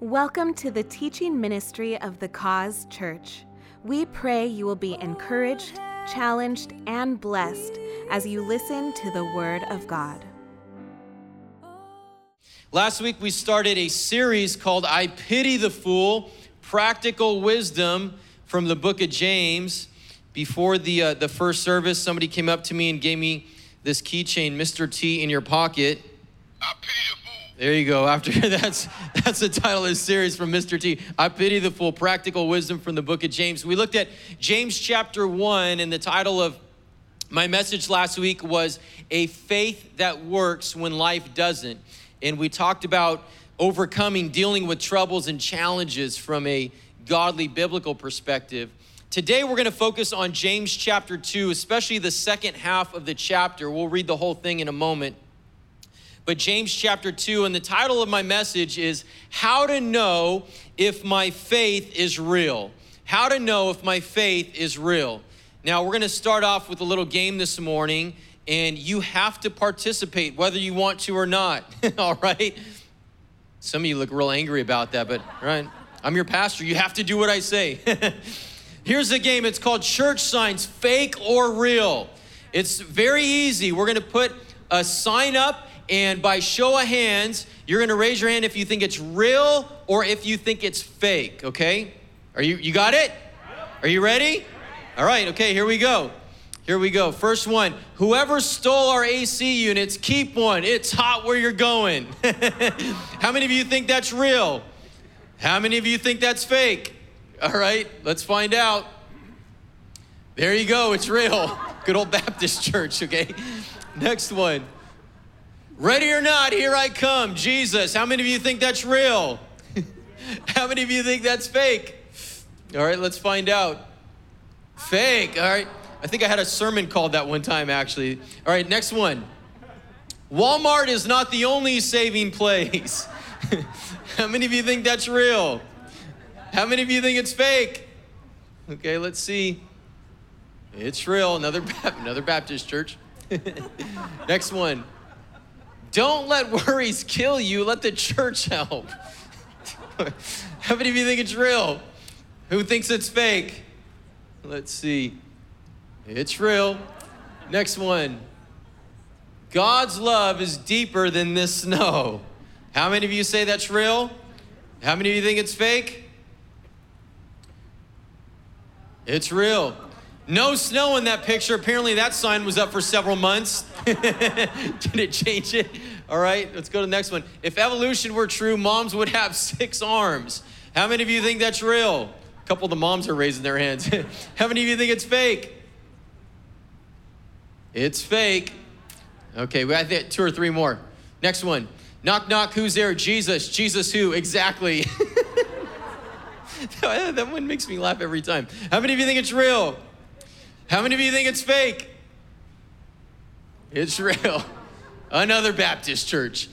Welcome to the teaching ministry of the Cause Church. We pray you will be encouraged, challenged, and blessed as you listen to the Word of God. Last week we started a series called I Pity the Fool Practical Wisdom from the book of James. Before the, uh, the first service, somebody came up to me and gave me this keychain, Mr. T in your pocket. I pity the fool. There you go. After that's that's the title of this series from Mr. T. I pity the fool. Practical wisdom from the book of James. We looked at James chapter one, and the title of my message last week was a faith that works when life doesn't. And we talked about overcoming, dealing with troubles and challenges from a godly biblical perspective. Today we're going to focus on James chapter 2, especially the second half of the chapter. We'll read the whole thing in a moment but James chapter 2, and the title of my message is How to Know If My Faith is Real. How to Know If My Faith is Real. Now, we're gonna start off with a little game this morning, and you have to participate whether you want to or not, all right? Some of you look real angry about that, but, right? I'm your pastor, you have to do what I say. Here's the game it's called Church Signs Fake or Real. It's very easy. We're gonna put a sign up and by show of hands, you're gonna raise your hand if you think it's real or if you think it's fake, okay? Are you, you got it? Are you ready? All right, okay, here we go. Here we go. First one whoever stole our AC units, keep one. It's hot where you're going. How many of you think that's real? How many of you think that's fake? All right, let's find out. There you go, it's real. Good old Baptist church, okay? Next one. Ready or not, here I come, Jesus. How many of you think that's real? How many of you think that's fake? All right, let's find out. Fake, all right. I think I had a sermon called that one time, actually. All right, next one. Walmart is not the only saving place. How many of you think that's real? How many of you think it's fake? Okay, let's see. It's real. Another, another Baptist church. Next one. Don't let worries kill you. Let the church help. How many of you think it's real? Who thinks it's fake? Let's see. It's real. Next one. God's love is deeper than this snow. How many of you say that's real? How many of you think it's fake? It's real. No snow in that picture. Apparently, that sign was up for several months. Did it change it? All right, let's go to the next one. If evolution were true, moms would have six arms. How many of you think that's real? A couple of the moms are raising their hands. How many of you think it's fake? It's fake. Okay, we have two or three more. Next one. Knock, knock, who's there? Jesus. Jesus who? Exactly. that one makes me laugh every time. How many of you think it's real? How many of you think it's fake? It's real. Another Baptist church.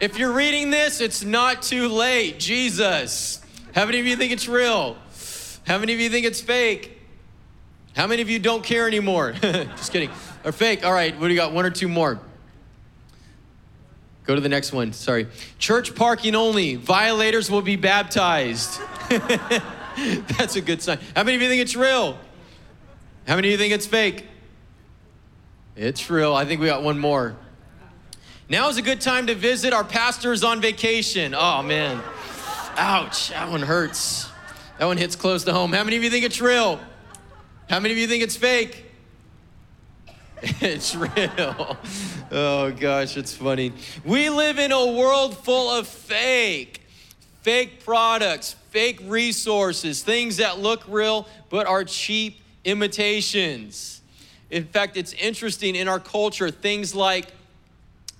If you're reading this, it's not too late. Jesus. How many of you think it's real? How many of you think it's fake? How many of you don't care anymore? Just kidding. Or fake. All right, what do you got? One or two more. Go to the next one. Sorry. Church parking only. Violators will be baptized. That's a good sign. How many of you think it's real? How many of you think it's fake? It's real. I think we got one more. Now is a good time to visit. Our pastor is on vacation. Oh, man. Ouch. That one hurts. That one hits close to home. How many of you think it's real? How many of you think it's fake? It's real. Oh, gosh, it's funny. We live in a world full of fake, fake products, fake resources, things that look real but are cheap imitations. In fact, it's interesting in our culture, things like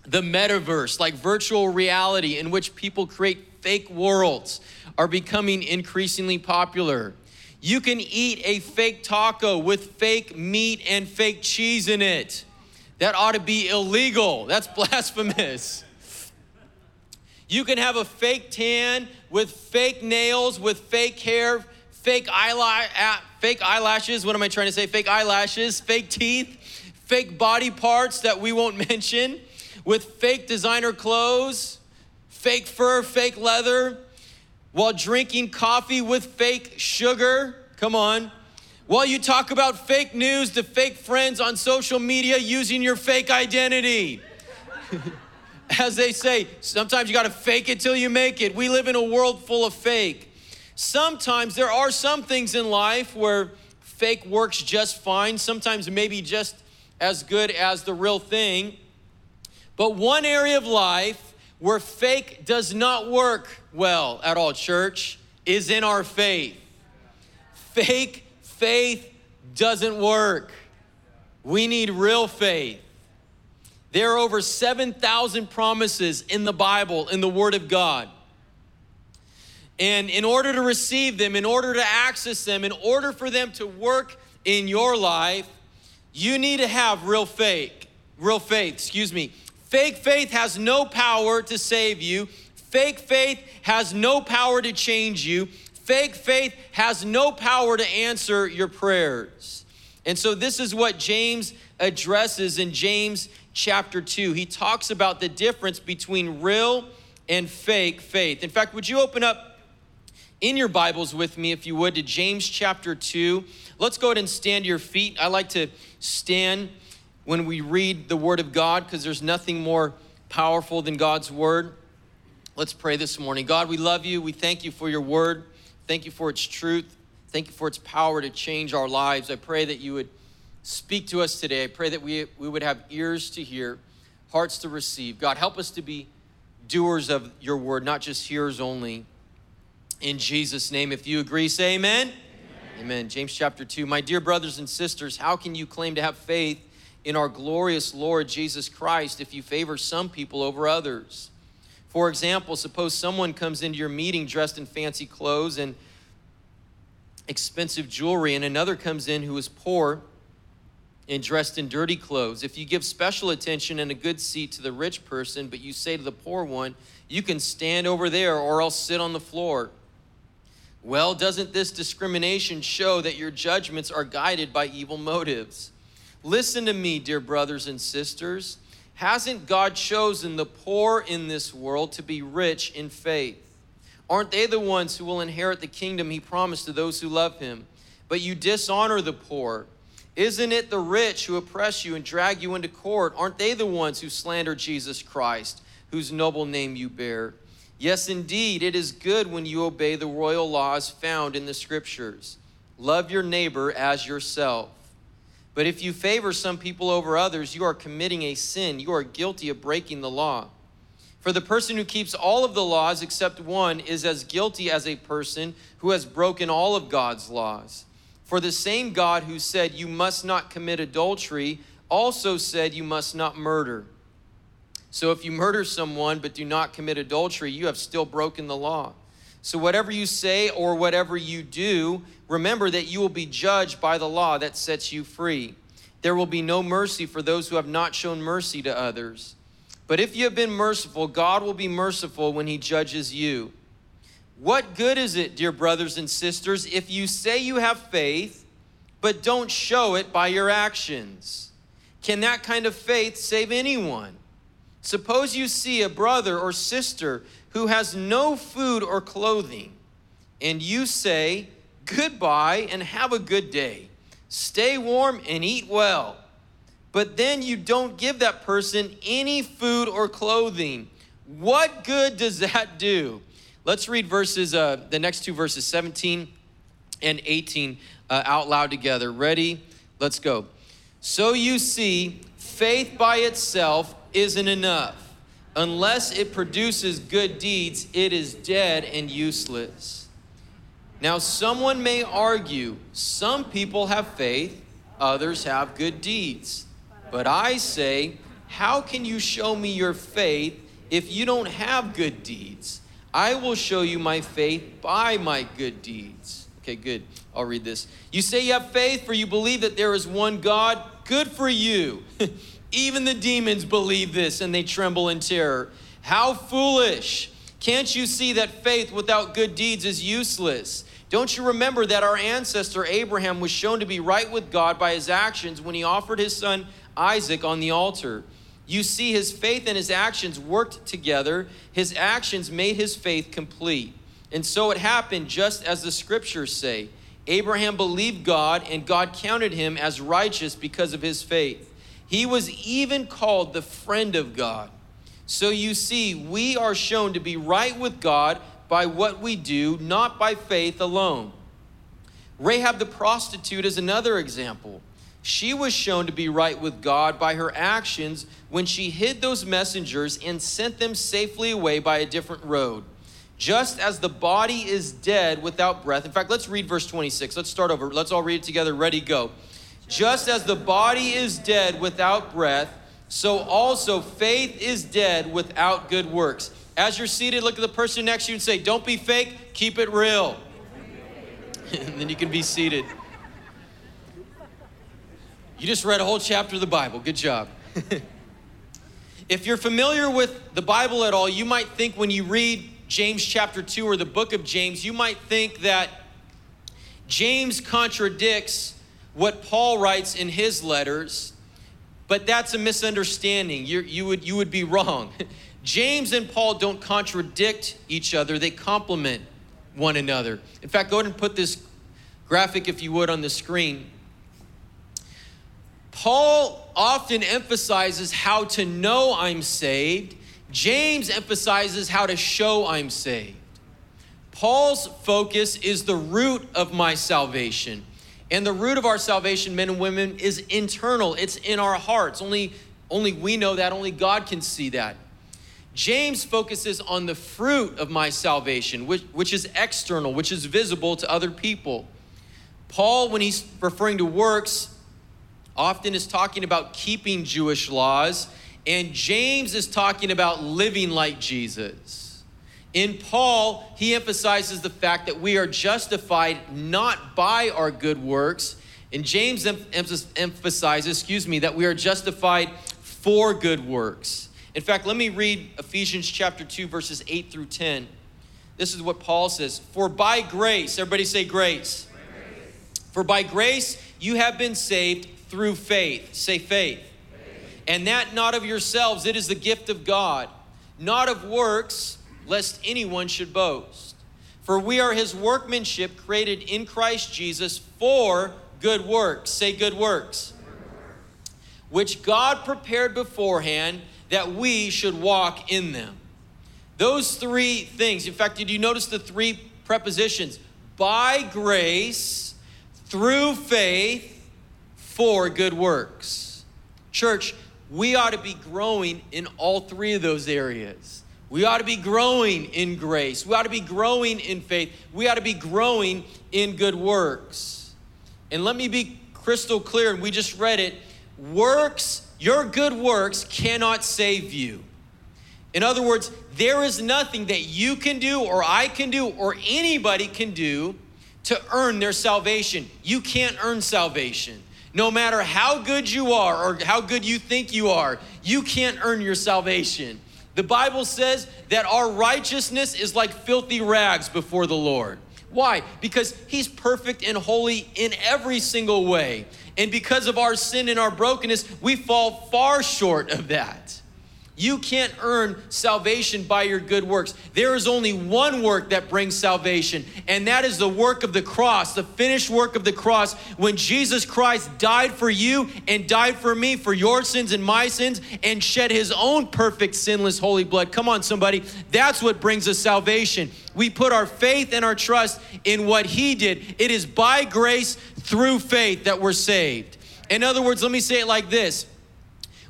the metaverse, like virtual reality, in which people create fake worlds, are becoming increasingly popular. You can eat a fake taco with fake meat and fake cheese in it. That ought to be illegal. That's blasphemous. You can have a fake tan with fake nails, with fake hair, fake eyelash, fake eyelashes. What am I trying to say? Fake eyelashes, fake teeth, fake body parts that we won't mention, with fake designer clothes, fake fur, fake leather. while drinking coffee with fake sugar. Come on. While you talk about fake news to fake friends on social media using your fake identity. As they say, sometimes you got to fake it till you make it. We live in a world full of fake. Sometimes there are some things in life where fake works just fine, sometimes maybe just as good as the real thing. But one area of life where fake does not work well at all, church, is in our faith. Fake faith doesn't work. We need real faith. There are over 7,000 promises in the Bible, in the Word of God. And in order to receive them, in order to access them, in order for them to work in your life, you need to have real faith. Real faith, excuse me. Fake faith has no power to save you. Fake faith has no power to change you. Fake faith has no power to answer your prayers. And so, this is what James addresses in James chapter 2. He talks about the difference between real and fake faith. In fact, would you open up in your Bibles with me, if you would, to James chapter 2? Let's go ahead and stand to your feet. I like to stand when we read the Word of God because there's nothing more powerful than God's Word. Let's pray this morning. God, we love you. We thank you for your Word. Thank you for its truth. Thank you for its power to change our lives. I pray that you would speak to us today. I pray that we, we would have ears to hear, hearts to receive. God, help us to be doers of your word, not just hearers only. In Jesus' name, if you agree, say amen. amen. Amen. James chapter 2. My dear brothers and sisters, how can you claim to have faith in our glorious Lord Jesus Christ if you favor some people over others? For example, suppose someone comes into your meeting dressed in fancy clothes and expensive jewelry, and another comes in who is poor and dressed in dirty clothes. If you give special attention and a good seat to the rich person, but you say to the poor one, You can stand over there or else sit on the floor. Well, doesn't this discrimination show that your judgments are guided by evil motives? Listen to me, dear brothers and sisters. Hasn't God chosen the poor in this world to be rich in faith? Aren't they the ones who will inherit the kingdom he promised to those who love him? But you dishonor the poor. Isn't it the rich who oppress you and drag you into court? Aren't they the ones who slander Jesus Christ, whose noble name you bear? Yes, indeed, it is good when you obey the royal laws found in the scriptures. Love your neighbor as yourself. But if you favor some people over others, you are committing a sin. You are guilty of breaking the law. For the person who keeps all of the laws except one is as guilty as a person who has broken all of God's laws. For the same God who said, You must not commit adultery, also said, You must not murder. So if you murder someone but do not commit adultery, you have still broken the law. So whatever you say or whatever you do, remember that you will be judged by the law that sets you free. There will be no mercy for those who have not shown mercy to others. But if you have been merciful, God will be merciful when he judges you. What good is it, dear brothers and sisters, if you say you have faith, but don't show it by your actions? Can that kind of faith save anyone? Suppose you see a brother or sister who has no food or clothing, and you say, Goodbye and have a good day. Stay warm and eat well. But then you don't give that person any food or clothing. What good does that do? Let's read verses, uh, the next two verses, 17 and 18, uh, out loud together. Ready? Let's go. So you see, faith by itself isn't enough. Unless it produces good deeds, it is dead and useless. Now, someone may argue some people have faith, others have good deeds. But I say, how can you show me your faith if you don't have good deeds? I will show you my faith by my good deeds. Okay, good. I'll read this. You say you have faith, for you believe that there is one God. Good for you. Even the demons believe this and they tremble in terror. How foolish! Can't you see that faith without good deeds is useless? Don't you remember that our ancestor Abraham was shown to be right with God by his actions when he offered his son Isaac on the altar? You see, his faith and his actions worked together. His actions made his faith complete. And so it happened just as the scriptures say. Abraham believed God, and God counted him as righteous because of his faith. He was even called the friend of God. So you see, we are shown to be right with God by what we do, not by faith alone. Rahab the prostitute is another example. She was shown to be right with God by her actions when she hid those messengers and sent them safely away by a different road. Just as the body is dead without breath. In fact, let's read verse 26. Let's start over. Let's all read it together. Ready, go. Just as the body is dead without breath, so also faith is dead without good works. As you're seated, look at the person next to you and say, Don't be fake, keep it real. and then you can be seated. You just read a whole chapter of the Bible. Good job. if you're familiar with the Bible at all, you might think when you read James chapter 2 or the book of James, you might think that James contradicts what Paul writes in his letters, but that's a misunderstanding. You're, you, would, you would be wrong. James and Paul don't contradict each other, they complement one another. In fact, go ahead and put this graphic, if you would, on the screen. Paul often emphasizes how to know I'm saved. James emphasizes how to show I'm saved. Paul's focus is the root of my salvation. And the root of our salvation, men and women, is internal. It's in our hearts. Only, only we know that, only God can see that. James focuses on the fruit of my salvation, which, which is external, which is visible to other people. Paul, when he's referring to works, often is talking about keeping Jewish laws, and James is talking about living like Jesus. In Paul, he emphasizes the fact that we are justified not by our good works, and James em- emphasizes, excuse me, that we are justified for good works. In fact, let me read Ephesians chapter 2 verses 8 through 10. This is what Paul says, "For by grace, everybody say grace. grace. For by grace you have been saved through faith. Say faith. faith. And that not of yourselves, it is the gift of God, not of works, lest anyone should boast. For we are his workmanship created in Christ Jesus for good works. Say good works. Which God prepared beforehand that we should walk in them. Those three things, in fact, did you notice the three prepositions? By grace, through faith, for good works. Church, we ought to be growing in all three of those areas. We ought to be growing in grace. We ought to be growing in faith. We ought to be growing in good works. And let me be crystal clear, and we just read it works, your good works cannot save you. In other words, there is nothing that you can do, or I can do, or anybody can do to earn their salvation. You can't earn salvation. No matter how good you are or how good you think you are, you can't earn your salvation. The Bible says that our righteousness is like filthy rags before the Lord. Why? Because He's perfect and holy in every single way. And because of our sin and our brokenness, we fall far short of that. You can't earn salvation by your good works. There is only one work that brings salvation, and that is the work of the cross, the finished work of the cross, when Jesus Christ died for you and died for me for your sins and my sins and shed his own perfect, sinless, holy blood. Come on, somebody. That's what brings us salvation. We put our faith and our trust in what he did. It is by grace through faith that we're saved. In other words, let me say it like this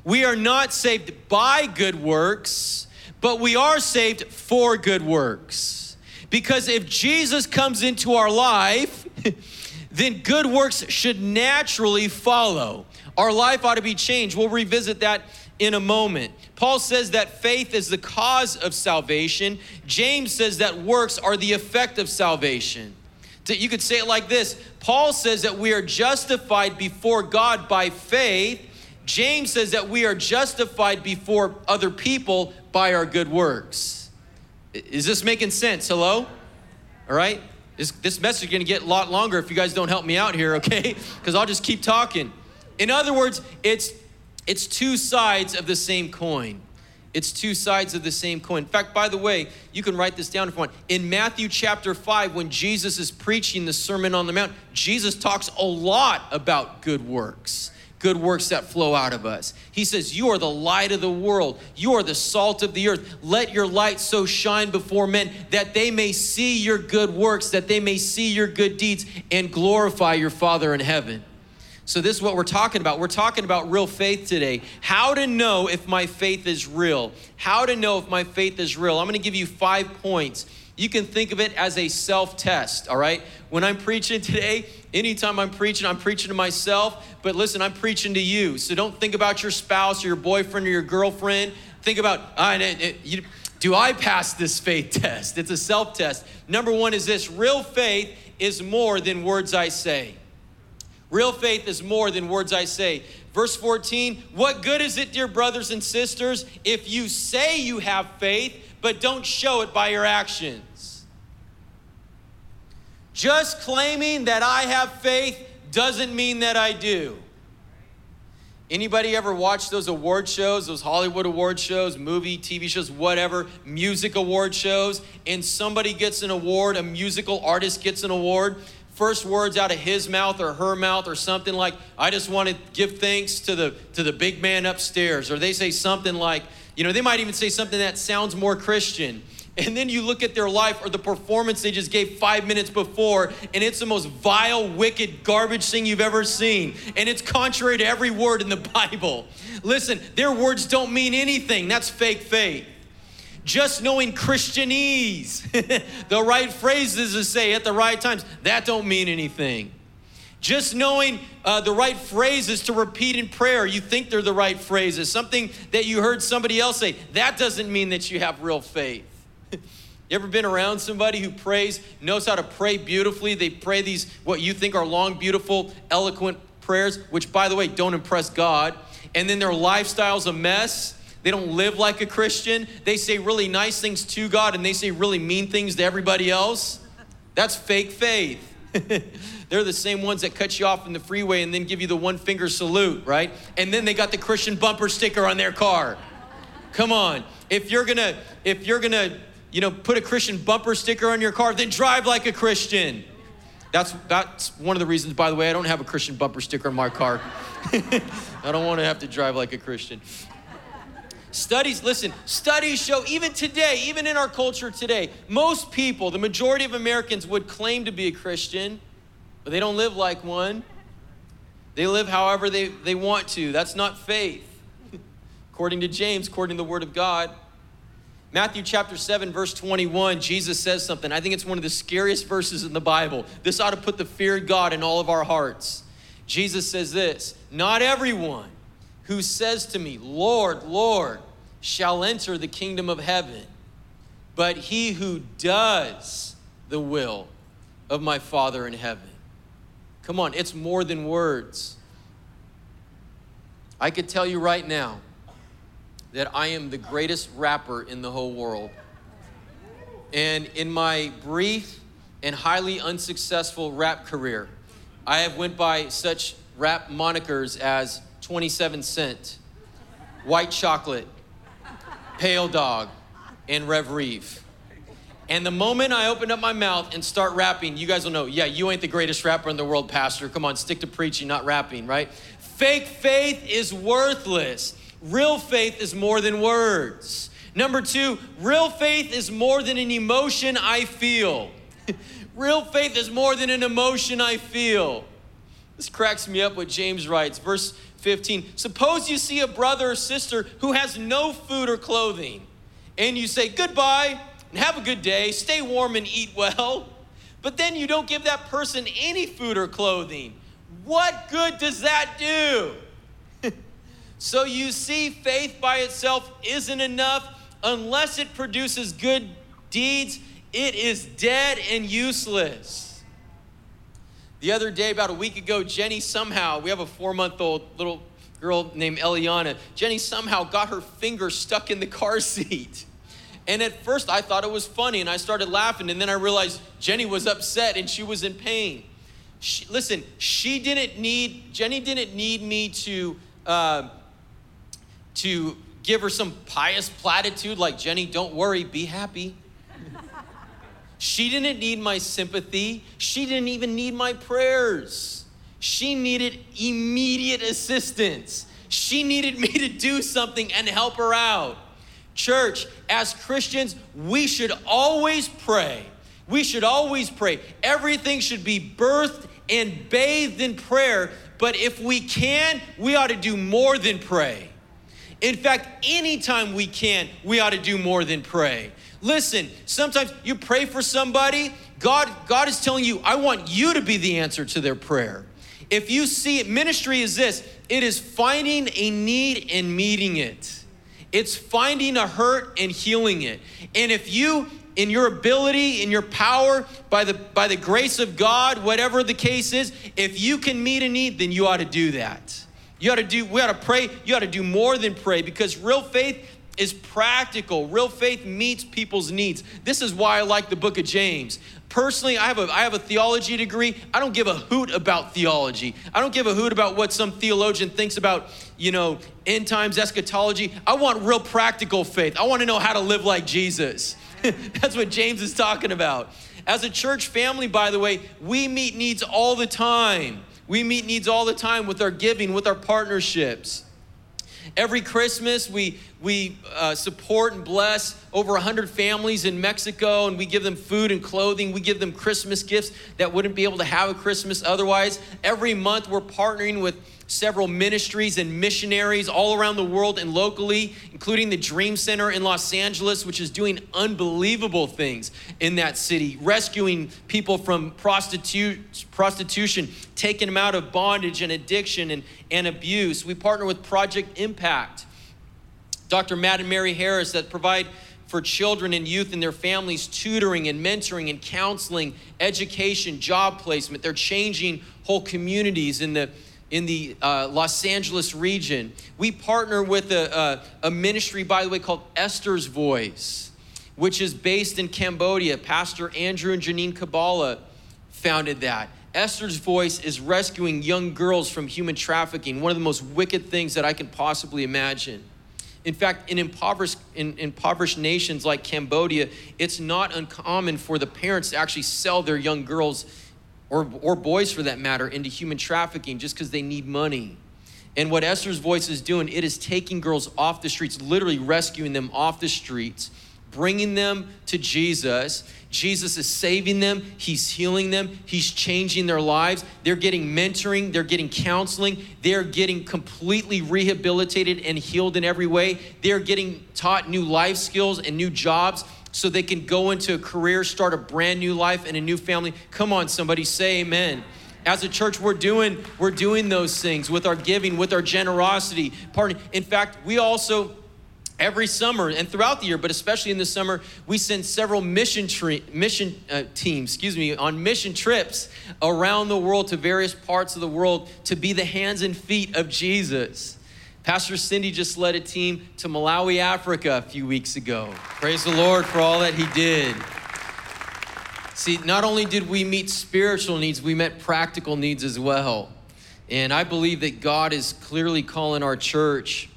we are not saved by good works, but we are saved for good works. Because if Jesus comes into our life, then good works should naturally follow. Our life ought to be changed. We'll revisit that in a moment. Paul says that faith is the cause of salvation. James says that works are the effect of salvation. You could say it like this Paul says that we are justified before God by faith, James says that we are justified before other people by our good works. Is this making sense? Hello? All right? This, this message is going to get a lot longer if you guys don't help me out here, okay? Because I'll just keep talking. In other words, it's, it's two sides of the same coin. It's two sides of the same coin. In fact, by the way, you can write this down if you want. In Matthew chapter 5, when Jesus is preaching the Sermon on the Mount, Jesus talks a lot about good works good works that flow out of us. He says, You are the light of the world. You are the salt of the earth. Let your light so shine before men that they may see your good works, that they may see your good deeds, and glorify your Father in heaven. So, this is what we're talking about. We're talking about real faith today. How to know if my faith is real. How to know if my faith is real. I'm going to give you five points. You can think of it as a self test, all right? When I'm preaching today, anytime I'm preaching, I'm preaching to myself, but listen, I'm preaching to you. So don't think about your spouse or your boyfriend or your girlfriend. Think about, uh, you, do I pass this faith test? It's a self test. Number one is this real faith is more than words I say. Real faith is more than words I say. Verse 14, what good is it, dear brothers and sisters, if you say you have faith, but don't show it by your actions. Just claiming that I have faith doesn't mean that I do. Anybody ever watch those award shows, those Hollywood award shows, movie, TV shows, whatever, music award shows, and somebody gets an award, a musical artist gets an award, first words out of his mouth or her mouth or something like, I just want to give thanks to the to the big man upstairs. Or they say something like, you know, they might even say something that sounds more Christian. And then you look at their life or the performance they just gave five minutes before, and it's the most vile, wicked, garbage thing you've ever seen. And it's contrary to every word in the Bible. Listen, their words don't mean anything. That's fake faith. Just knowing Christianese, the right phrases to say at the right times, that don't mean anything. Just knowing uh, the right phrases to repeat in prayer, you think they're the right phrases. Something that you heard somebody else say, that doesn't mean that you have real faith. you ever been around somebody who prays, knows how to pray beautifully? They pray these, what you think are long, beautiful, eloquent prayers, which, by the way, don't impress God. And then their lifestyle's a mess. They don't live like a Christian. They say really nice things to God and they say really mean things to everybody else. That's fake faith. They're the same ones that cut you off in the freeway and then give you the one finger salute, right? And then they got the Christian bumper sticker on their car. Come on. If you're gonna, if you're gonna, you know, put a Christian bumper sticker on your car, then drive like a Christian. That's that's one of the reasons, by the way, I don't have a Christian bumper sticker on my car. I don't want to have to drive like a Christian. Studies, listen, studies show even today, even in our culture today, most people, the majority of Americans would claim to be a Christian, but they don't live like one. They live however they, they want to. That's not faith. according to James, according to the Word of God. Matthew chapter 7, verse 21, Jesus says something. I think it's one of the scariest verses in the Bible. This ought to put the fear of God in all of our hearts. Jesus says this Not everyone who says to me, Lord, Lord, shall enter the kingdom of heaven, but he who does the will of my Father in heaven. Come on, it's more than words. I could tell you right now that I am the greatest rapper in the whole world. And in my brief and highly unsuccessful rap career, I have went by such rap monikers as 27 Cent, White Chocolate, Pale Dog, and Rev Reeve. And the moment I open up my mouth and start rapping, you guys will know, yeah, you ain't the greatest rapper in the world, Pastor. Come on, stick to preaching, not rapping, right? Fake faith is worthless. Real faith is more than words. Number two, real faith is more than an emotion I feel. real faith is more than an emotion I feel. This cracks me up what James writes. Verse 15. Suppose you see a brother or sister who has no food or clothing, and you say, Goodbye, and have a good day, stay warm and eat well. But then you don't give that person any food or clothing. What good does that do? so you see, faith by itself isn't enough unless it produces good deeds. It is dead and useless. The other day, about a week ago, Jenny somehow, we have a four month old little girl named Eliana. Jenny somehow got her finger stuck in the car seat. And at first, I thought it was funny and I started laughing. And then I realized Jenny was upset and she was in pain. She, listen, she didn't need, Jenny didn't need me to, uh, to give her some pious platitude like, Jenny, don't worry, be happy. she didn't need my sympathy. She didn't even need my prayers. She needed immediate assistance. She needed me to do something and help her out. Church, as Christians, we should always pray. We should always pray. Everything should be birthed and bathed in prayer. But if we can, we ought to do more than pray. In fact, anytime we can, we ought to do more than pray. Listen, sometimes you pray for somebody, God, God is telling you, I want you to be the answer to their prayer. If you see it, ministry is this it is finding a need and meeting it. It's finding a hurt and healing it. And if you, in your ability, in your power, by the by the grace of God, whatever the case is, if you can meet a need, then you ought to do that. You ought to do, we ought to pray, you ought to do more than pray because real faith is practical. Real faith meets people's needs. This is why I like the book of James. Personally, I have, a, I have a theology degree. I don't give a hoot about theology. I don't give a hoot about what some theologian thinks about, you know, end times eschatology. I want real practical faith. I want to know how to live like Jesus. That's what James is talking about. As a church family, by the way, we meet needs all the time. We meet needs all the time with our giving, with our partnerships. Every Christmas, we, we uh, support and bless over 100 families in Mexico, and we give them food and clothing. We give them Christmas gifts that wouldn't be able to have a Christmas otherwise. Every month, we're partnering with several ministries and missionaries all around the world and locally, including the Dream Center in Los Angeles, which is doing unbelievable things in that city, rescuing people from prostitu- prostitution, taking them out of bondage and addiction and, and abuse. We partner with Project Impact, Dr. Matt and Mary Harris, that provide for children and youth and their families tutoring and mentoring and counseling, education, job placement. They're changing whole communities in the in the uh, Los Angeles region. We partner with a, a, a, ministry, by the way, called Esther's Voice, which is based in Cambodia. Pastor Andrew and Janine Kabbalah founded that. Esther's Voice is rescuing young girls from human trafficking, one of the most wicked things that I can possibly imagine. In fact, in impoverished, in impoverished nations like Cambodia, it's not uncommon for the parents to actually sell their young girls or, or boys for that matter, into human trafficking just because they need money. And what Esther's voice is doing, it is taking girls off the streets, literally rescuing them off the streets, bringing them to Jesus. Jesus is saving them, He's healing them, He's changing their lives. They're getting mentoring, they're getting counseling, they're getting completely rehabilitated and healed in every way. They're getting taught new life skills and new jobs so they can go into a career, start a brand new life and a new family. Come on, somebody say amen. As a church, we're doing, we're doing those things with our giving, with our generosity. Pardon. In fact, we also every summer and throughout the year, but especially in the summer, we send several mission tre- mission uh, teams, excuse me, on mission trips around the world to various parts of the world to be the hands and feet of Jesus. Pastor Cindy just led a team to Malawi, Africa a few weeks ago. Praise the Lord for all that he did. See, not only did we meet spiritual needs, we met practical needs as well. And I believe that God is clearly calling our church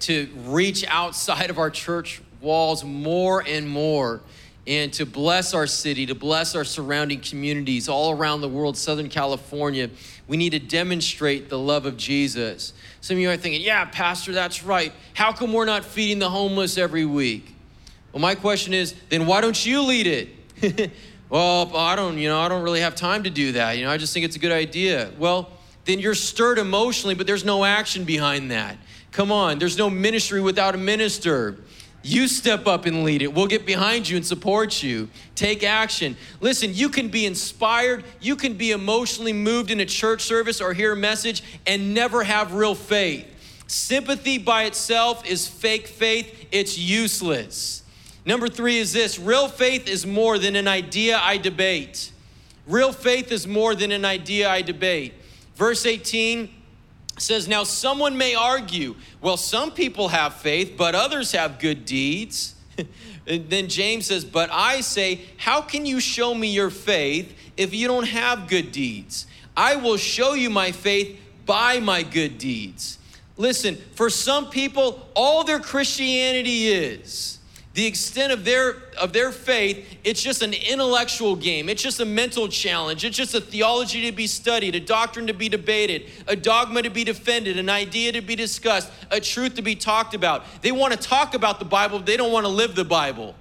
to reach outside of our church walls more and more and to bless our city, to bless our surrounding communities all around the world, Southern California. We need to demonstrate the love of Jesus. Some of you are thinking, yeah, Pastor, that's right. How come we're not feeding the homeless every week? Well, my question is, then why don't you lead it? well, I don't, you know, I don't really have time to do that. You know, I just think it's a good idea. Well, then you're stirred emotionally, but there's no action behind that. Come on, there's no ministry without a minister. You step up and lead it. We'll get behind you and support you. Take action. Listen, you can be inspired, you can be emotionally moved in a church service or hear a message and never have real faith. Sympathy by itself is fake faith, it's useless. Number three is this real faith is more than an idea I debate. Real faith is more than an idea I debate. Verse 18 says, Now someone may argue, well, some people have faith, but others have good deeds. then James says, But I say, How can you show me your faith if you don't have good deeds? I will show you my faith by my good deeds. Listen, for some people, all their Christianity is the extent of their of their faith it's just an intellectual game it's just a mental challenge it's just a theology to be studied a doctrine to be debated a dogma to be defended an idea to be discussed a truth to be talked about they want to talk about the bible they don't want to live the bible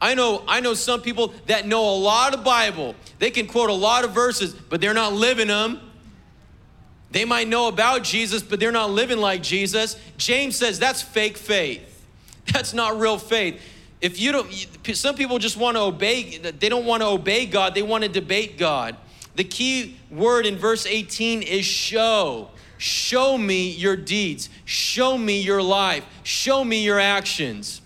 I know, I know some people that know a lot of Bible. They can quote a lot of verses, but they're not living them. They might know about Jesus, but they're not living like Jesus. James says that's fake faith. That's not real faith. If you don't, some people just want to obey, they don't want to obey God, they want to debate God. The key word in verse 18 is show. Show me your deeds. Show me your life. Show me your actions.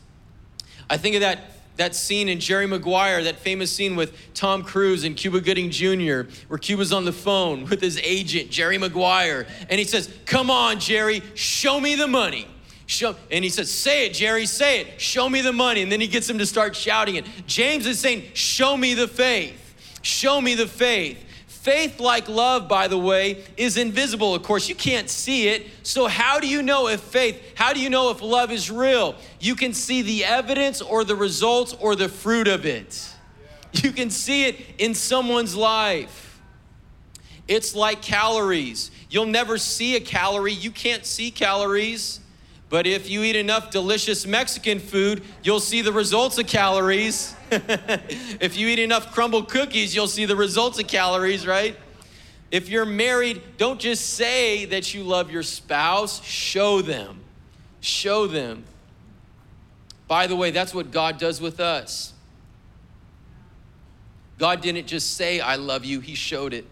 I think of that that scene in Jerry Maguire, that famous scene with Tom Cruise and Cuba Gooding Jr., where Cuba's on the phone with his agent, Jerry Maguire, and he says, Come on, Jerry, show me the money. Show, and he says, Say it, Jerry, say it, show me the money. And then he gets him to start shouting it. James is saying, Show me the faith. Show me the faith. Faith, like love, by the way, is invisible. Of course, you can't see it. So, how do you know if faith, how do you know if love is real? You can see the evidence or the results or the fruit of it. You can see it in someone's life. It's like calories. You'll never see a calorie, you can't see calories. But if you eat enough delicious Mexican food, you'll see the results of calories. if you eat enough crumbled cookies, you'll see the results of calories, right? If you're married, don't just say that you love your spouse, show them. Show them. By the way, that's what God does with us. God didn't just say, I love you, He showed it.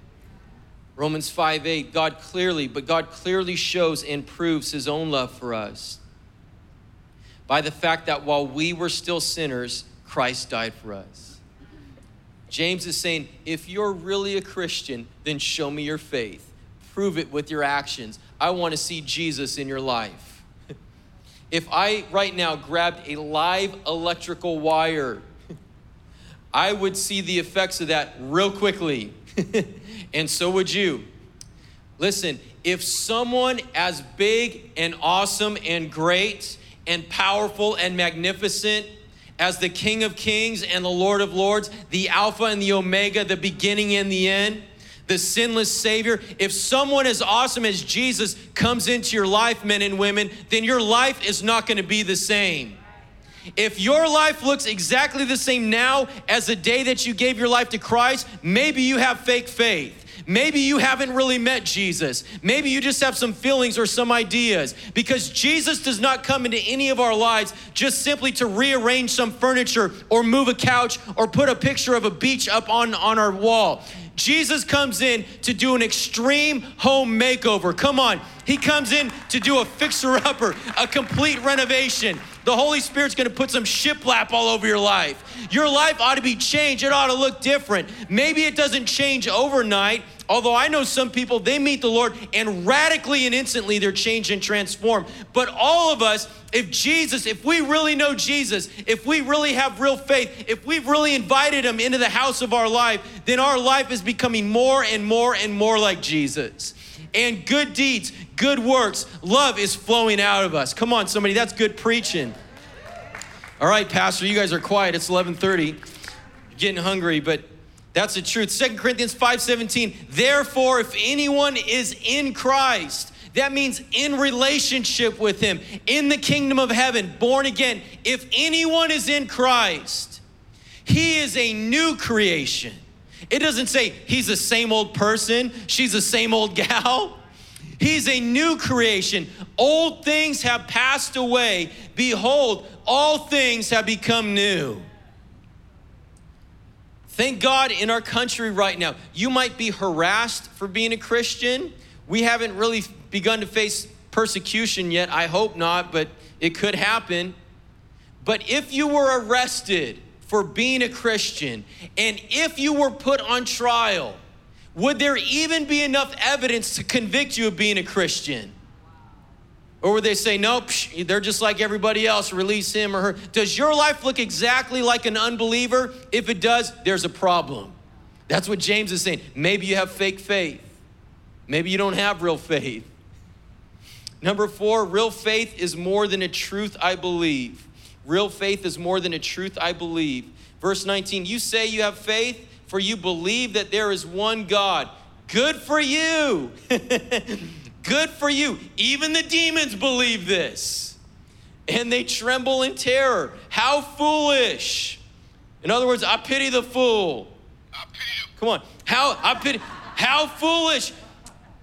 Romans 5 8, God clearly, but God clearly shows and proves his own love for us by the fact that while we were still sinners, Christ died for us. James is saying, if you're really a Christian, then show me your faith. Prove it with your actions. I want to see Jesus in your life. if I right now grabbed a live electrical wire, I would see the effects of that real quickly. and so would you. Listen, if someone as big and awesome and great and powerful and magnificent as the King of Kings and the Lord of Lords, the Alpha and the Omega, the beginning and the end, the sinless Savior, if someone as awesome as Jesus comes into your life, men and women, then your life is not going to be the same. If your life looks exactly the same now as the day that you gave your life to Christ, maybe you have fake faith. Maybe you haven't really met Jesus. Maybe you just have some feelings or some ideas because Jesus does not come into any of our lives just simply to rearrange some furniture or move a couch or put a picture of a beach up on, on our wall. Jesus comes in to do an extreme home makeover. Come on. He comes in to do a fixer upper, a complete renovation. The Holy Spirit's gonna put some shiplap all over your life. Your life ought to be changed, it ought to look different. Maybe it doesn't change overnight, Although I know some people, they meet the Lord and radically and instantly they're changed and transformed. But all of us, if Jesus, if we really know Jesus, if we really have real faith, if we've really invited him into the house of our life, then our life is becoming more and more and more like Jesus. And good deeds, good works, love is flowing out of us. Come on, somebody, that's good preaching. All right, Pastor, you guys are quiet. It's 11:30. getting hungry, but that's the truth. Second Corinthians 5:17. Therefore, if anyone is in Christ, that means in relationship with him, in the kingdom of heaven, born again. If anyone is in Christ, he is a new creation. It doesn't say he's the same old person, she's the same old gal. He's a new creation. Old things have passed away. Behold, all things have become new. Thank God in our country right now, you might be harassed for being a Christian. We haven't really begun to face persecution yet. I hope not, but it could happen. But if you were arrested for being a Christian and if you were put on trial, would there even be enough evidence to convict you of being a Christian? Or would they say, nope, they're just like everybody else, release him or her? Does your life look exactly like an unbeliever? If it does, there's a problem. That's what James is saying. Maybe you have fake faith. Maybe you don't have real faith. Number four, real faith is more than a truth I believe. Real faith is more than a truth I believe. Verse 19, you say you have faith, for you believe that there is one God. Good for you. Good for you. Even the demons believe this. And they tremble in terror. How foolish. In other words, I pity the fool. Come on. How I pity how foolish.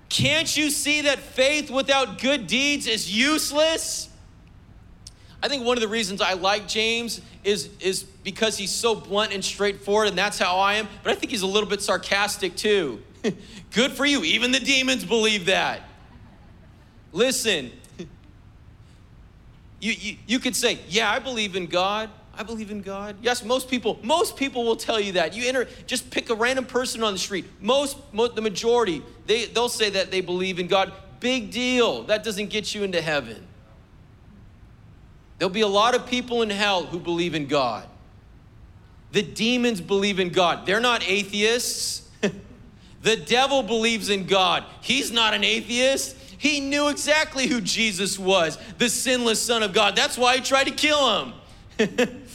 Can't you see that faith without good deeds is useless? I think one of the reasons I like James is, is because he's so blunt and straightforward, and that's how I am. But I think he's a little bit sarcastic too. Good for you. Even the demons believe that. Listen, you, you, you could say, Yeah, I believe in God. I believe in God. Yes, most people, most people will tell you that. You enter, just pick a random person on the street. Most, most the majority, they, they'll say that they believe in God. Big deal. That doesn't get you into heaven. There'll be a lot of people in hell who believe in God. The demons believe in God. They're not atheists. the devil believes in God. He's not an atheist. He knew exactly who Jesus was, the sinless Son of God. That's why he tried to kill him.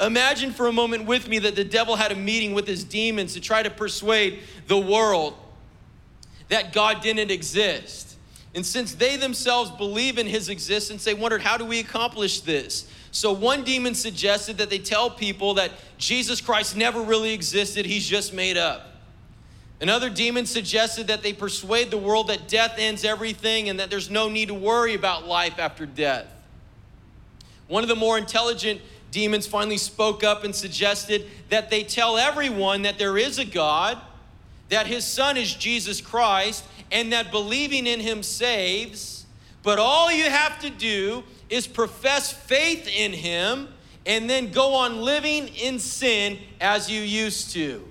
Imagine for a moment with me that the devil had a meeting with his demons to try to persuade the world that God didn't exist. And since they themselves believe in his existence, they wondered, how do we accomplish this? So one demon suggested that they tell people that Jesus Christ never really existed, he's just made up. Another demon suggested that they persuade the world that death ends everything and that there's no need to worry about life after death. One of the more intelligent demons finally spoke up and suggested that they tell everyone that there is a God, that his son is Jesus Christ, and that believing in him saves. But all you have to do is profess faith in him and then go on living in sin as you used to.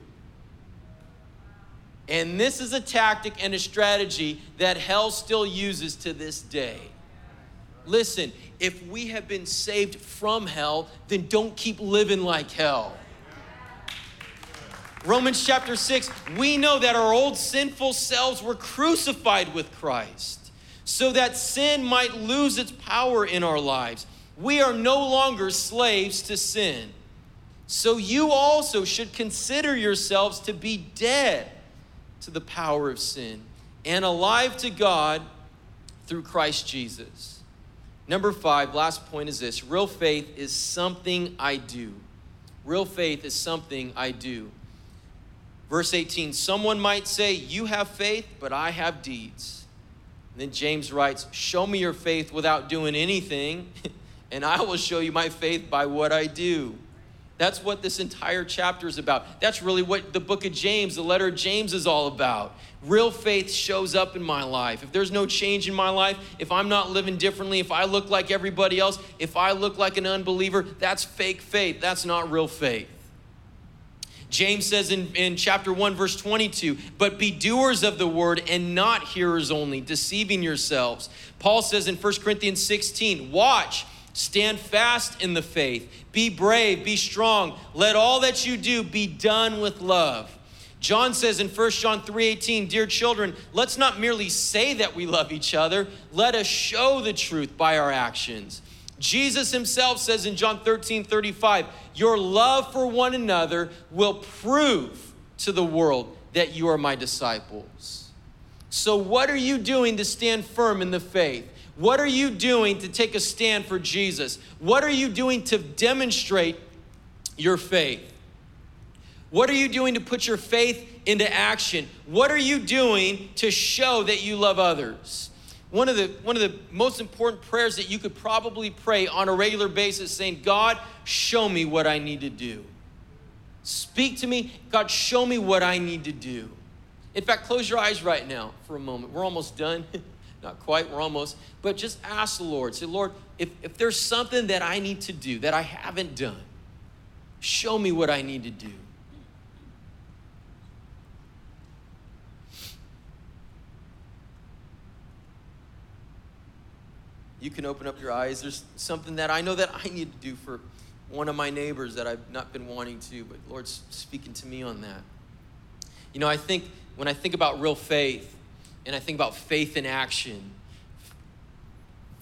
And this is a tactic and a strategy that hell still uses to this day. Listen, if we have been saved from hell, then don't keep living like hell. Romans chapter 6, we know that our old sinful selves were crucified with Christ so that sin might lose its power in our lives. We are no longer slaves to sin. So you also should consider yourselves to be dead to the power of sin and alive to God through Christ Jesus. Number five, last point is this real faith is something I do. Real faith is something I do. Verse 18 Someone might say, You have faith, but I have deeds. And then James writes, Show me your faith without doing anything, and I will show you my faith by what I do. That's what this entire chapter is about. That's really what the book of James, the letter of James, is all about. Real faith shows up in my life. If there's no change in my life, if I'm not living differently, if I look like everybody else, if I look like an unbeliever, that's fake faith. That's not real faith. James says in, in chapter 1, verse 22, but be doers of the word and not hearers only, deceiving yourselves. Paul says in 1 Corinthians 16, watch Stand fast in the faith. Be brave, be strong. Let all that you do be done with love. John says in 1 John 3:18, "Dear children, let's not merely say that we love each other, let us show the truth by our actions." Jesus himself says in John 13, 35, Your love for one another will prove to the world that you are my disciples. So, what are you doing to stand firm in the faith? What are you doing to take a stand for Jesus? What are you doing to demonstrate your faith? What are you doing to put your faith into action? What are you doing to show that you love others? One of the one of the most important prayers that you could probably pray on a regular basis saying, "God, show me what I need to do." Speak to me, God, show me what I need to do. In fact, close your eyes right now for a moment. We're almost done. Not quite, we're almost. But just ask the Lord. Say, Lord, if, if there's something that I need to do that I haven't done, show me what I need to do. You can open up your eyes. There's something that I know that I need to do for one of my neighbors that I've not been wanting to, but Lord's speaking to me on that. You know, I think when I think about real faith, and I think about faith in action,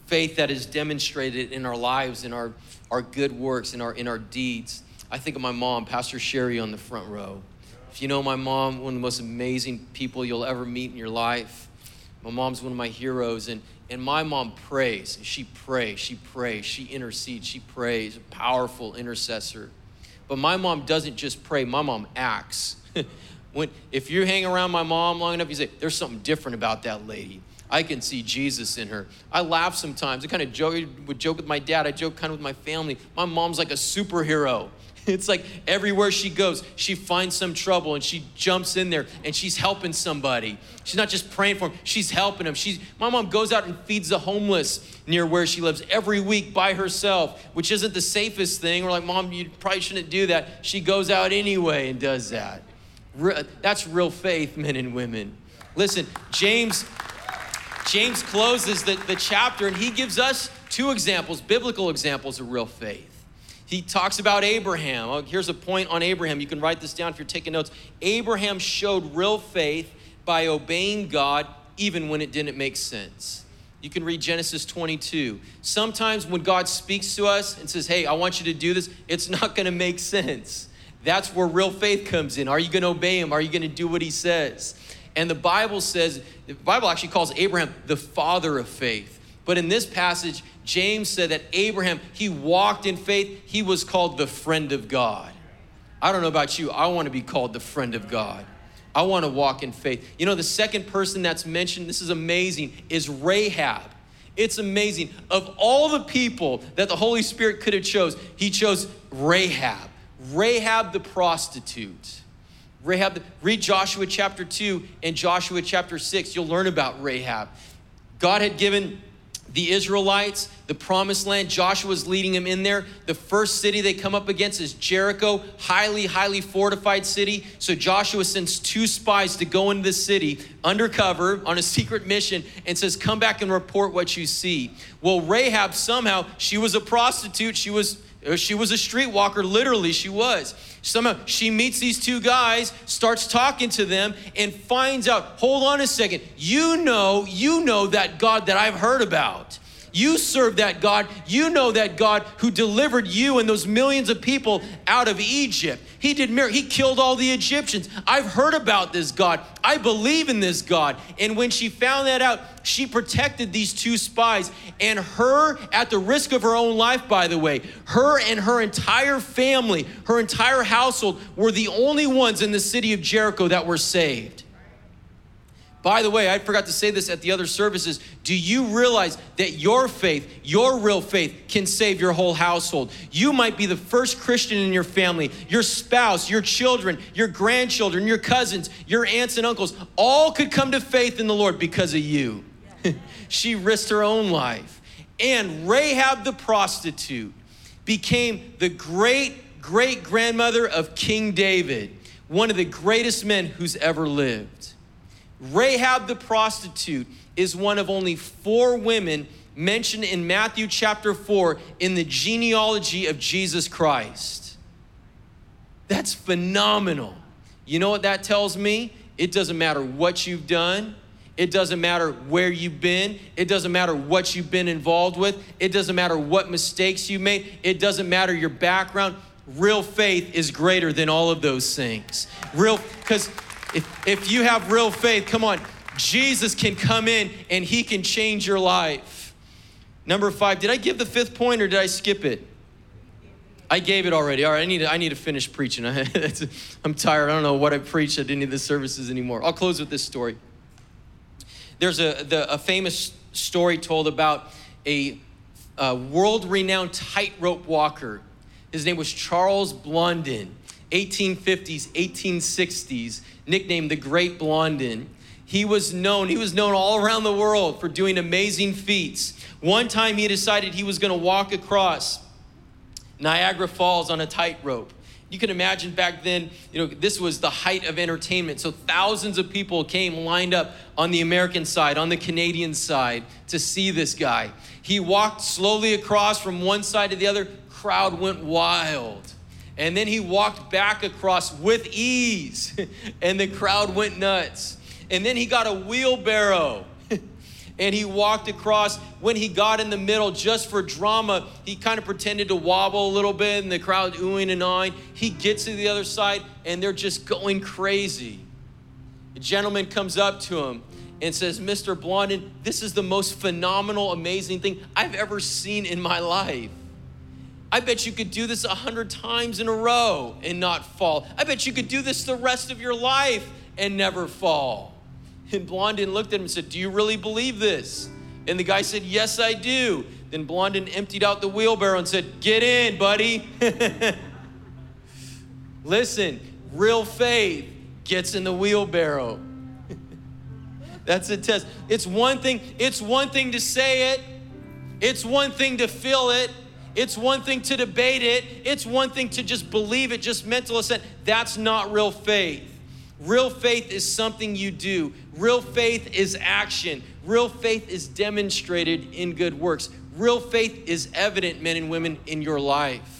faith that is demonstrated in our lives, in our, our good works, in our, in our deeds. I think of my mom, Pastor Sherry, on the front row. If you know my mom, one of the most amazing people you'll ever meet in your life. My mom's one of my heroes, and, and my mom prays. She prays, she prays, she intercedes, she prays, a powerful intercessor. But my mom doesn't just pray, my mom acts. when, if you hang around my mom long enough, you say, There's something different about that lady. I can see Jesus in her. I laugh sometimes. I kind of joke, would joke with my dad. I joke kind of with my family. My mom's like a superhero. It's like everywhere she goes, she finds some trouble and she jumps in there and she's helping somebody. She's not just praying for them, she's helping them. She's, my mom goes out and feeds the homeless near where she lives every week by herself, which isn't the safest thing. We're like, Mom, you probably shouldn't do that. She goes out anyway and does that. That's real faith, men and women. Listen, James. James closes the, the chapter and he gives us two examples, biblical examples of real faith he talks about Abraham. Oh, here's a point on Abraham. You can write this down if you're taking notes. Abraham showed real faith by obeying God even when it didn't make sense. You can read Genesis 22. Sometimes when God speaks to us and says, Hey, I want you to do this, it's not going to make sense. That's where real faith comes in. Are you going to obey him? Are you going to do what he says? And the Bible says, the Bible actually calls Abraham the father of faith. But in this passage, James said that Abraham, he walked in faith. He was called the friend of God. I don't know about you, I want to be called the friend of God. I want to walk in faith. You know, the second person that's mentioned, this is amazing, is Rahab. It's amazing. Of all the people that the Holy Spirit could have chose, he chose Rahab. Rahab the prostitute. Rahab, read Joshua chapter 2 and Joshua chapter 6. You'll learn about Rahab. God had given the Israelites, the promised land. Joshua's leading them in there. The first city they come up against is Jericho, highly, highly fortified city. So Joshua sends two spies to go into the city undercover on a secret mission and says, Come back and report what you see. Well, Rahab somehow, she was a prostitute. She was uh, she was a streetwalker, literally, she was. Somehow she meets these two guys, starts talking to them, and finds out, hold on a second, you know, you know that God that I've heard about. You serve that God. You know that God who delivered you and those millions of people out of Egypt. He did miracles. He killed all the Egyptians. I've heard about this God. I believe in this God. And when she found that out, she protected these two spies. And her, at the risk of her own life, by the way, her and her entire family, her entire household, were the only ones in the city of Jericho that were saved. By the way, I forgot to say this at the other services. Do you realize that your faith, your real faith, can save your whole household? You might be the first Christian in your family, your spouse, your children, your grandchildren, your cousins, your aunts and uncles, all could come to faith in the Lord because of you. she risked her own life. And Rahab the prostitute became the great great grandmother of King David, one of the greatest men who's ever lived. Rahab the prostitute is one of only four women mentioned in Matthew chapter 4 in the genealogy of Jesus Christ. That's phenomenal. You know what that tells me? It doesn't matter what you've done. It doesn't matter where you've been. It doesn't matter what you've been involved with. It doesn't matter what mistakes you made. It doesn't matter your background. Real faith is greater than all of those things. Real, because if, if you have real faith, come on, Jesus can come in and he can change your life. Number five, did I give the fifth point or did I skip it? I gave it already. All right, I need to, I need to finish preaching. I'm tired. I don't know what I preached at any of the services anymore. I'll close with this story. There's a, the, a famous story told about a, a world renowned tightrope walker. His name was Charles Blondin. 1850s, 1860s, nicknamed the Great Blondin. He was known, he was known all around the world for doing amazing feats. One time he decided he was going to walk across Niagara Falls on a tightrope. You can imagine back then, you know, this was the height of entertainment. So thousands of people came lined up on the American side, on the Canadian side to see this guy. He walked slowly across from one side to the other. Crowd went wild. And then he walked back across with ease, and the crowd went nuts. And then he got a wheelbarrow. and he walked across. When he got in the middle, just for drama, he kind of pretended to wobble a little bit, and the crowd oohing and awing. He gets to the other side, and they're just going crazy. A gentleman comes up to him and says, Mr. Blondin, this is the most phenomenal, amazing thing I've ever seen in my life. I bet you could do this a hundred times in a row and not fall. I bet you could do this the rest of your life and never fall. And Blondin looked at him and said, Do you really believe this? And the guy said, Yes, I do. Then Blondin emptied out the wheelbarrow and said, Get in, buddy. Listen, real faith gets in the wheelbarrow. That's a test. It's one thing, it's one thing to say it, it's one thing to feel it, it's one thing to debate it, it's one thing to just believe it, just mental assent. That's not real faith. Real faith is something you do. Real faith is action. Real faith is demonstrated in good works. Real faith is evident, men and women, in your life.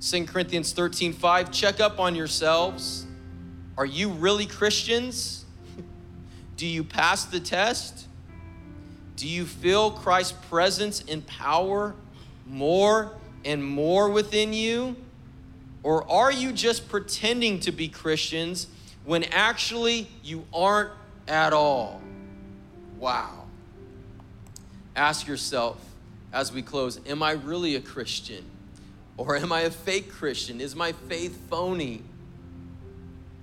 2 Corinthians 13 5, check up on yourselves. Are you really Christians? Do you pass the test? Do you feel Christ's presence and power more and more within you? Or are you just pretending to be Christians when actually you aren't at all? Wow. Ask yourself as we close Am I really a Christian? Or am I a fake Christian? Is my faith phony?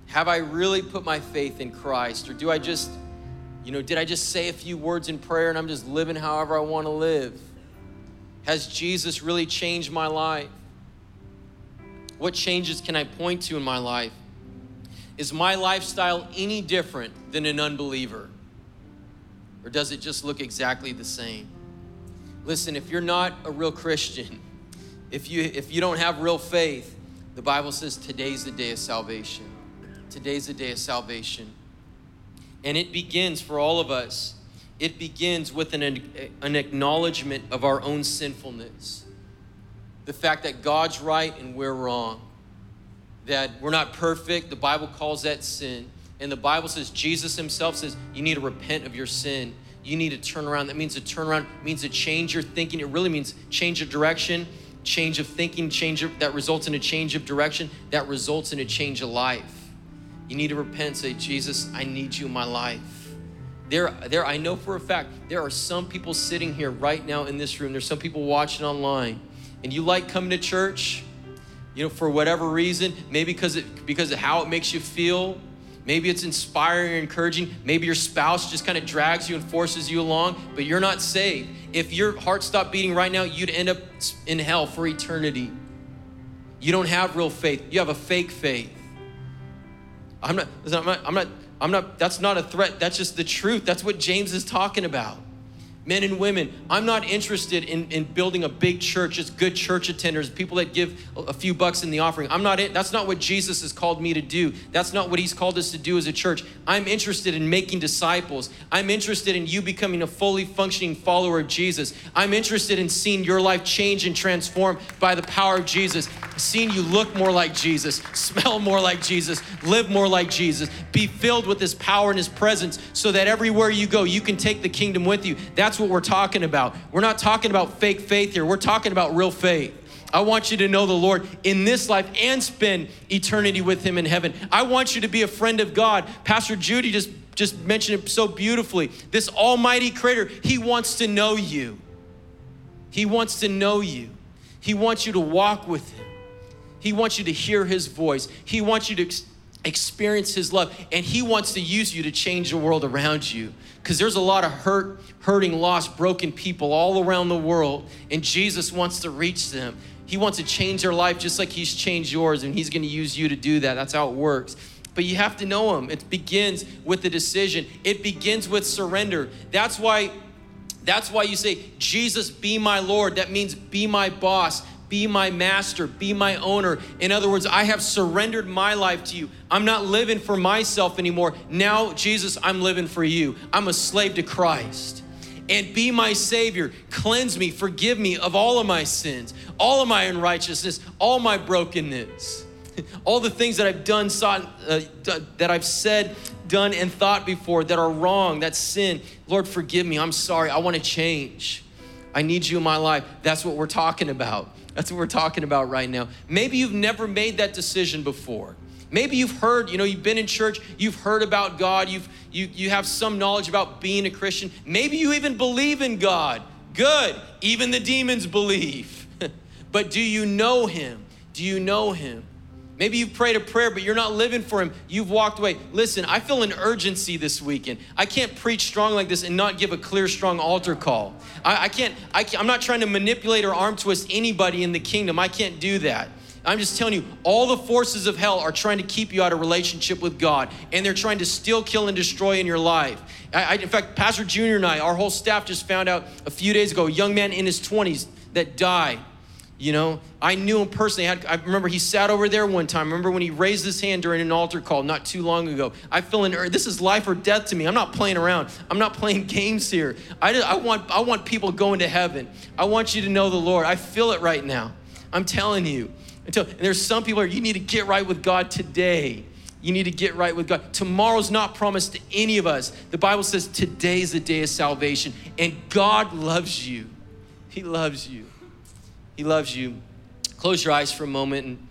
Have I really put my faith in Christ? Or do I just, you know, did I just say a few words in prayer and I'm just living however I want to live? Has Jesus really changed my life? What changes can I point to in my life? Is my lifestyle any different than an unbeliever? Or does it just look exactly the same? Listen, if you're not a real Christian, if you if you don't have real faith, the Bible says today's the day of salvation. Today's the day of salvation. And it begins for all of us. It begins with an, an acknowledgement of our own sinfulness. The fact that God's right and we're wrong. That we're not perfect. The Bible calls that sin. And the Bible says, Jesus himself says, you need to repent of your sin. You need to turn around. That means to turn around, means to change your thinking. It really means change of direction change of thinking, change of, that results in a change of direction, that results in a change of life. You need to repent, say, Jesus, I need you in my life. There, there, I know for a fact, there are some people sitting here right now in this room. There's some people watching online, and you like coming to church, you know, for whatever reason, maybe because it because of how it makes you feel, Maybe it's inspiring or encouraging. Maybe your spouse just kind of drags you and forces you along, but you're not saved. If your heart stopped beating right now, you'd end up in hell for eternity. You don't have real faith. You have a fake faith. I'm not, I'm not, I'm not, I'm not, that's not a threat. That's just the truth. That's what James is talking about men and women. I'm not interested in, in building a big church, just good church attenders, people that give a few bucks in the offering. I'm not it. That's not what Jesus has called me to do. That's not what he's called us to do as a church. I'm interested in making disciples. I'm interested in you becoming a fully functioning follower of Jesus. I'm interested in seeing your life change and transform by the power of Jesus, seeing you look more like Jesus, smell more like Jesus, live more like Jesus, be filled with his power and his presence so that everywhere you go, you can take the kingdom with you. That's that's what we're talking about. We're not talking about fake faith here, we're talking about real faith. I want you to know the Lord in this life and spend eternity with Him in heaven. I want you to be a friend of God. Pastor Judy just, just mentioned it so beautifully. This Almighty Creator, He wants to know you. He wants to know you. He wants you to walk with Him. He wants you to hear His voice. He wants you to experience His love. And He wants to use you to change the world around you because there's a lot of hurt, hurting, lost, broken people all around the world, and Jesus wants to reach them. He wants to change their life just like He's changed yours, and He's going to use you to do that. That's how it works. But you have to know Him. It begins with the decision. It begins with surrender. That's why. That's why you say, Jesus, be my Lord. That means be my boss be my master, be my owner. In other words, I have surrendered my life to you. I'm not living for myself anymore. Now, Jesus, I'm living for you. I'm a slave to Christ. And be my Savior. Cleanse me, forgive me of all of my sins, all of my unrighteousness, all my brokenness. all the things that I've done, sought, uh, that I've said, done, and thought before that are wrong, that sin. Lord, forgive me. I'm sorry. I want to change. I need you in my life. That's what we're talking about. That's what we're talking about right now. Maybe you've never made that decision before. Maybe you've heard, you know, you've been in church, you've heard about God, you've you you have some knowledge about being a Christian. Maybe you even believe in God. Good. Even the demons believe. but do you know him? Do you know him? Maybe you've prayed a prayer, but you're not living for Him. You've walked away. Listen, I feel an urgency this weekend. I can't preach strong like this and not give a clear, strong altar call. I, I can't, I can't, I'm not trying to manipulate or arm twist anybody in the kingdom. I can't do that. I'm just telling you, all the forces of hell are trying to keep you out of relationship with God, and they're trying to steal, kill, and destroy in your life. I, I, in fact, Pastor Junior and I, our whole staff just found out a few days ago, a young man in his 20s that died you know, I knew him personally. I, had, I, remember he sat over there one time. I remember when he raised his hand during an altar call not too long ago. I feel in this is life or death to me. I'm not playing around. I'm not playing games here. I, I want I want people going to heaven. I want you to know the Lord. I feel it right now. I'm telling you. Until, and there's some people here. you need to get right with God today. You need to get right with God. Tomorrow's not promised to any of us. The Bible says today's the day of salvation, and God loves you. He loves you. He loves you. Close your eyes for a moment and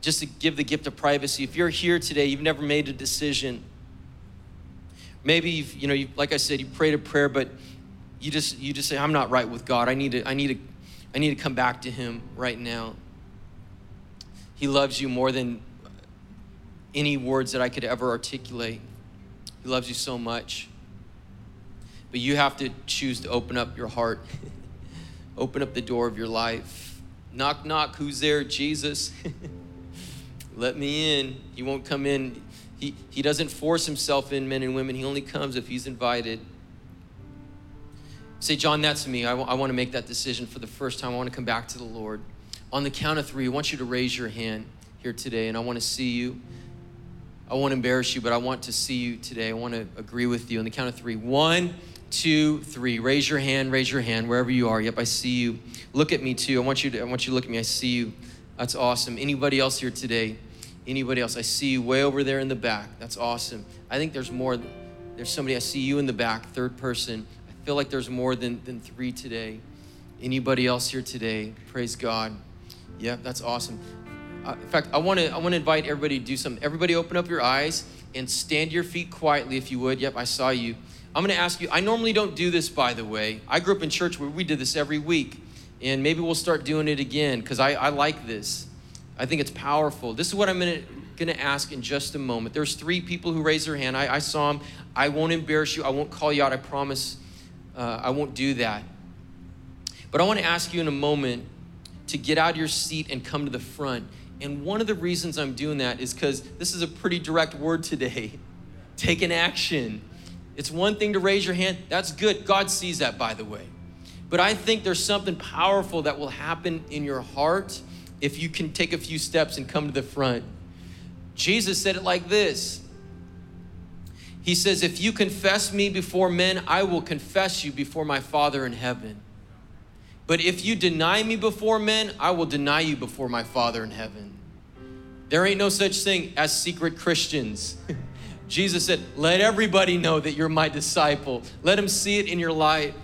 just to give the gift of privacy. If you're here today, you've never made a decision. Maybe you've, you know, you, like I said, you prayed a prayer, but you just you just say, I'm not right with God. I need to, I need to, I need to come back to Him right now. He loves you more than any words that I could ever articulate. He loves you so much. But you have to choose to open up your heart, open up the door of your life Knock, knock, who's there? Jesus. Let me in. He won't come in. He, he doesn't force himself in, men and women. He only comes if he's invited. Say, John, that's me. I, w- I want to make that decision for the first time. I want to come back to the Lord. On the count of three, I want you to raise your hand here today, and I want to see you. I won't embarrass you, but I want to see you today. I want to agree with you. On the count of three. One, two, three. Raise your hand, raise your hand, wherever you are. Yep, I see you. Look at me too. I want you to, I want you to look at me. I see you. That's awesome. Anybody else here today? Anybody else? I see you way over there in the back. That's awesome. I think there's more. There's somebody, I see you in the back, third person. I feel like there's more than, than three today. Anybody else here today? Praise God. Yeah, that's awesome. Uh, in fact, I want to I want to invite everybody to do something. Everybody, open up your eyes and stand your feet quietly, if you would. Yep, I saw you. I'm going to ask you. I normally don't do this, by the way. I grew up in church where we did this every week and maybe we'll start doing it again because I, I like this. I think it's powerful. This is what I'm gonna, gonna ask in just a moment. There's three people who raised their hand. I, I saw them. I won't embarrass you. I won't call you out. I promise uh, I won't do that. But I want to ask you in a moment to get out of your seat and come to the front. And one of the reasons I'm doing that is because this is a pretty direct word today. Take an action. It's one thing to raise your hand. That's good. God sees that, by the way. But I think there's something powerful that will happen in your heart if you can take a few steps and come to the front. Jesus said it like this He says, If you confess me before men, I will confess you before my Father in heaven. But if you deny me before men, I will deny you before my Father in heaven. There ain't no such thing as secret Christians. Jesus said, Let everybody know that you're my disciple. Let them see it in your life.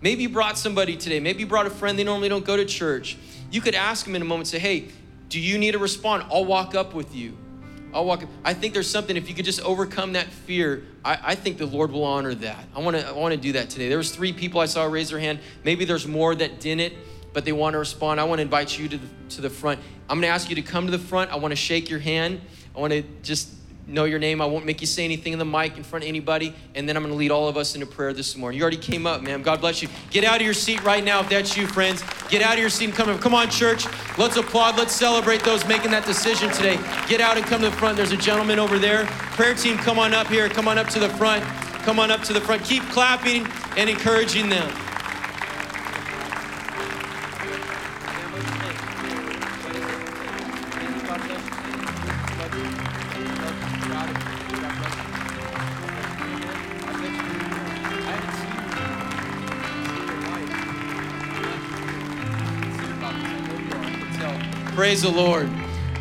Maybe you brought somebody today. Maybe you brought a friend. They normally don't go to church. You could ask them in a moment, say, hey, do you need to respond? I'll walk up with you. I'll walk up. I think there's something, if you could just overcome that fear, I, I think the Lord will honor that. I wanna, I wanna do that today. There was three people I saw raise their hand. Maybe there's more that didn't, but they wanna respond. I wanna invite you to the, to the front. I'm gonna ask you to come to the front. I wanna shake your hand. I wanna just know your name. I won't make you say anything in the mic in front of anybody. And then I'm going to lead all of us into prayer this morning. You already came up, man. God bless you. Get out of your seat right now if that's you, friends. Get out of your seat and come up. Come on, church. Let's applaud. Let's celebrate those making that decision today. Get out and come to the front. There's a gentleman over there. Prayer team, come on up here. Come on up to the front. Come on up to the front. Keep clapping and encouraging them. Praise the Lord.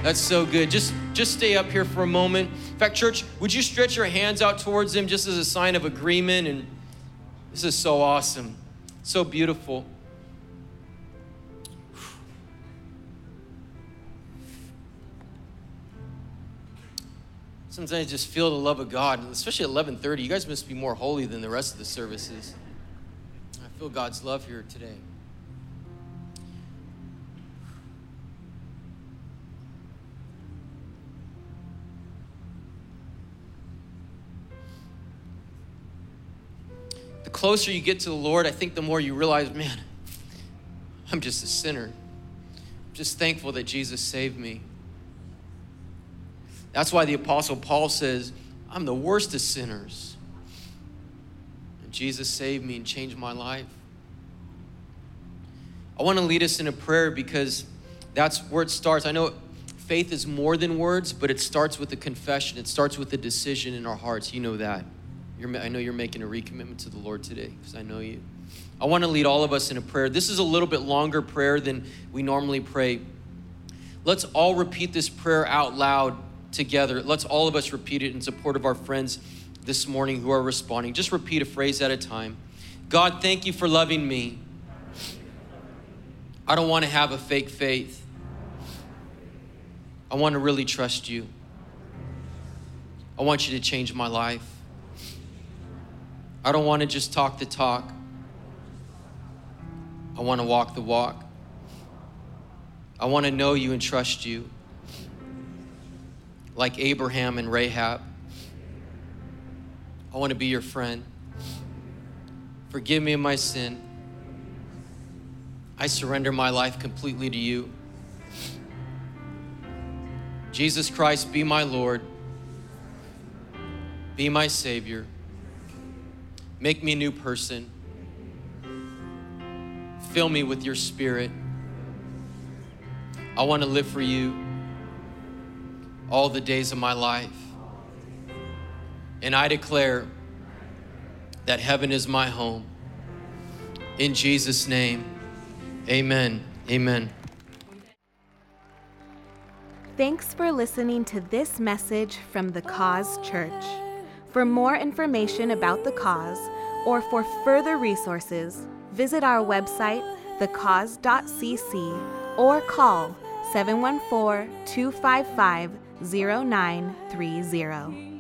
That's so good. Just just stay up here for a moment. In fact, church, would you stretch your hands out towards him just as a sign of agreement and this is so awesome. So beautiful. Sometimes I just feel the love of God, especially at 11:30. You guys must be more holy than the rest of the services. I feel God's love here today. Closer you get to the Lord, I think the more you realize, man, I'm just a sinner. I'm just thankful that Jesus saved me. That's why the Apostle Paul says, I'm the worst of sinners. And Jesus saved me and changed my life. I want to lead us in a prayer because that's where it starts. I know faith is more than words, but it starts with a confession, it starts with a decision in our hearts. You know that. You're, I know you're making a recommitment to the Lord today because I know you. I want to lead all of us in a prayer. This is a little bit longer prayer than we normally pray. Let's all repeat this prayer out loud together. Let's all of us repeat it in support of our friends this morning who are responding. Just repeat a phrase at a time. God, thank you for loving me. I don't want to have a fake faith. I want to really trust you. I want you to change my life. I don't want to just talk the talk. I want to walk the walk. I want to know you and trust you like Abraham and Rahab. I want to be your friend. Forgive me of my sin. I surrender my life completely to you. Jesus Christ, be my Lord. Be my Savior. Make me a new person. Fill me with your Spirit. I want to live for you all the days of my life. And I declare that heaven is my home. In Jesus' name, amen. Amen. Thanks for listening to this message from the Cause Church. For more information about the cause or for further resources, visit our website, thecause.cc, or call 714 255 0930.